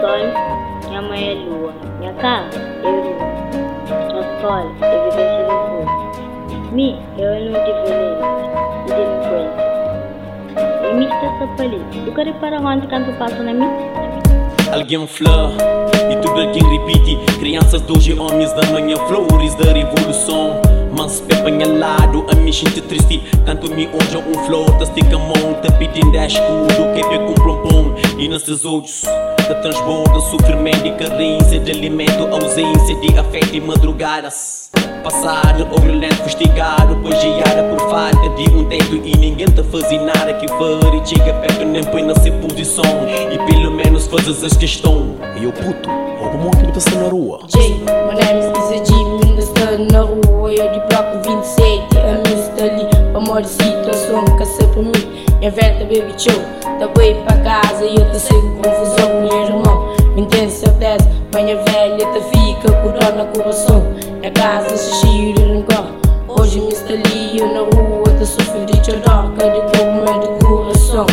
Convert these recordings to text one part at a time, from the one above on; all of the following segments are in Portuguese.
sol, minha mãe é lua. Minha casa é rua. A escola é vivência de rua. Mi é o de violência e delinquência. E mi está sapali. Tu quer para onde canto passa na mim? Alguém flor e tudo alguém repite. Crianças de hoje, homens da manhã, flores da revolução. Mas pepanha lado, a me gente triste. Tanto me hoje um flor, tá estica mão, tá pedindo escudo, que é com plompom. E nesses olhos, da transborda, sofrimento e carência de alimento, ausência de afeto e madrugadas. Passado ou violento, fustigado, bugiada por falta de um teto e ninguém tá fazendo nada que for e chega perto nem põe na sua posição e pelo menos fazes as questões. E eu puto, algum que me tá na rua. J, my name is G, ainda estou na rua, eu de bloco 27, a minha está ali, pra morrer situação, caça pra mim, minha velha baby show, tá bem pra casa e eu te sigo confusão, está ali, eu na rua, tá sofrendo de choroca, de como de coração,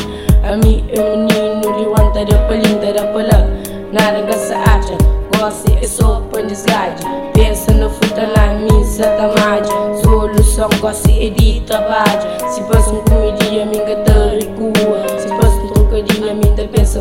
a mim é menino, de wanta da palinta da pala, nada gasta acha, gosta é só pra desgaste, pensa no futuro na missa da mágia, solução gosta é de trabalho, se passa um comidinha, me engata recua, se passa um trocadinho, me ainda pensa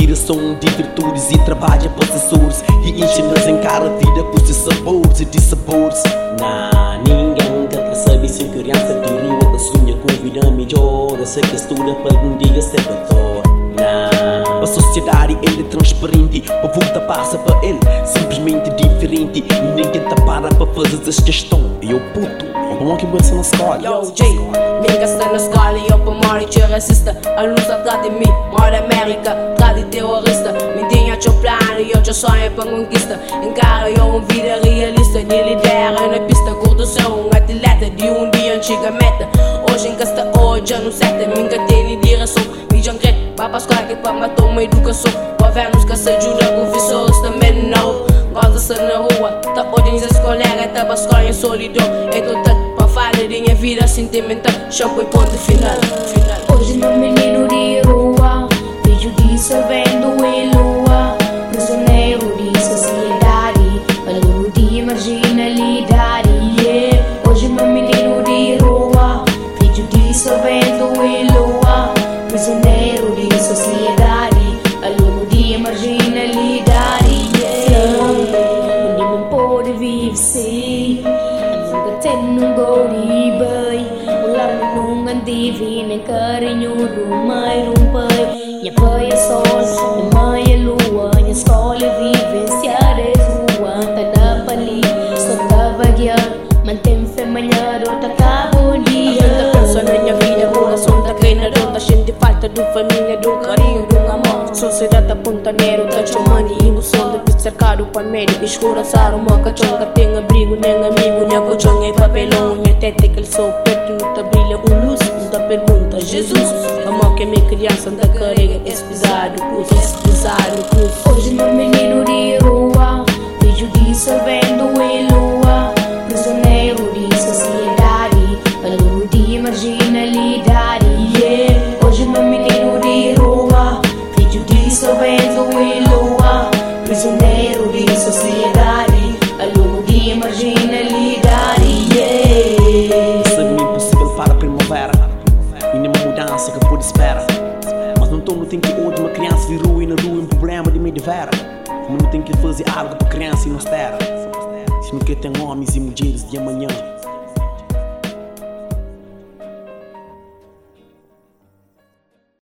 Para direção de virtudes E trabalha para assessores E enche-nos em cara a vida Por seus sabores e dissabores. Nah, ninguém quer saber Se criança de rua Que sonha com vida melhor. Essa que estuda para um dia ser doutor. Nah, a sociedade ele é transparente. A volta passa para ele Simplesmente diferente. E ninguém tá para para fazer as questões. E eu puto, bom que pensa na escola Yo, J, me gasta na escola e eu pra morrer de racista. A luz atrás de mim, mora América, atrás de terrorista. Me tinha teu plano e eu já sonho pra conquista. Encara eu uma vida realista, me lidera na pista. Curto ser um atleta de um dia antiga meta. Hoje encasta hoje, já não seta, me engatei em direção. Me jangrei, pra escola que pra matar uma educação. Governos que se ajuda, professores também não Gosta-se na rua, tá ordens pra escola em solidão. Então tá pra falar minha vida sentimental. Shampoo e ponto final, Hoje meu menino de rua Vejo dissolvendo em lua. Prisioneiro de sociedade Aluno de marginalidade yeah. Hoje meu menino de rua Vejo dissolvendo em lua. Prisioneiro de sociedade Nunca tem um gol de bem Wala mo nung andivi ng karinyo Rumay rumpay Nya paya sol Nya maya luwa Nya skole vivência de rua Tada pali Sota bagya Mantem femalhado Takabo Ainda dia penso na minha vida, coração tá caindo Tá cheio de falta de família, do carinho, do amor Sociedade tá pontaneiro, tá cercado para meio, escuraçar uma cachonga Tem abrigo, nem amigo, nem colchão e papelão. Minha teta que ele sou perto, não brilha um luz Não tá pergunta, Jesus. Amor que minha criança anda carrega Esse pisado, cruz, esse pisado, cruz Hoje meu menino de rua Vejo dissolvendo em lua. Prisioneiro de sociedade Aluno de marginalidade. Yeah. Hoje meu menino de rua Vejo dissolvendo em lua. Prisioneiro de sociedade Aluno de marginalidade yeah. Isso é impossível para a primavera. Nenhuma mudança que pude esperar. Mas não tô no tempo hoje uma criança virou e na rua um problema de meio de vera. Mas não tem que fazer algo para criança e não espera. Se não quer ter homens e mulheres de amanhã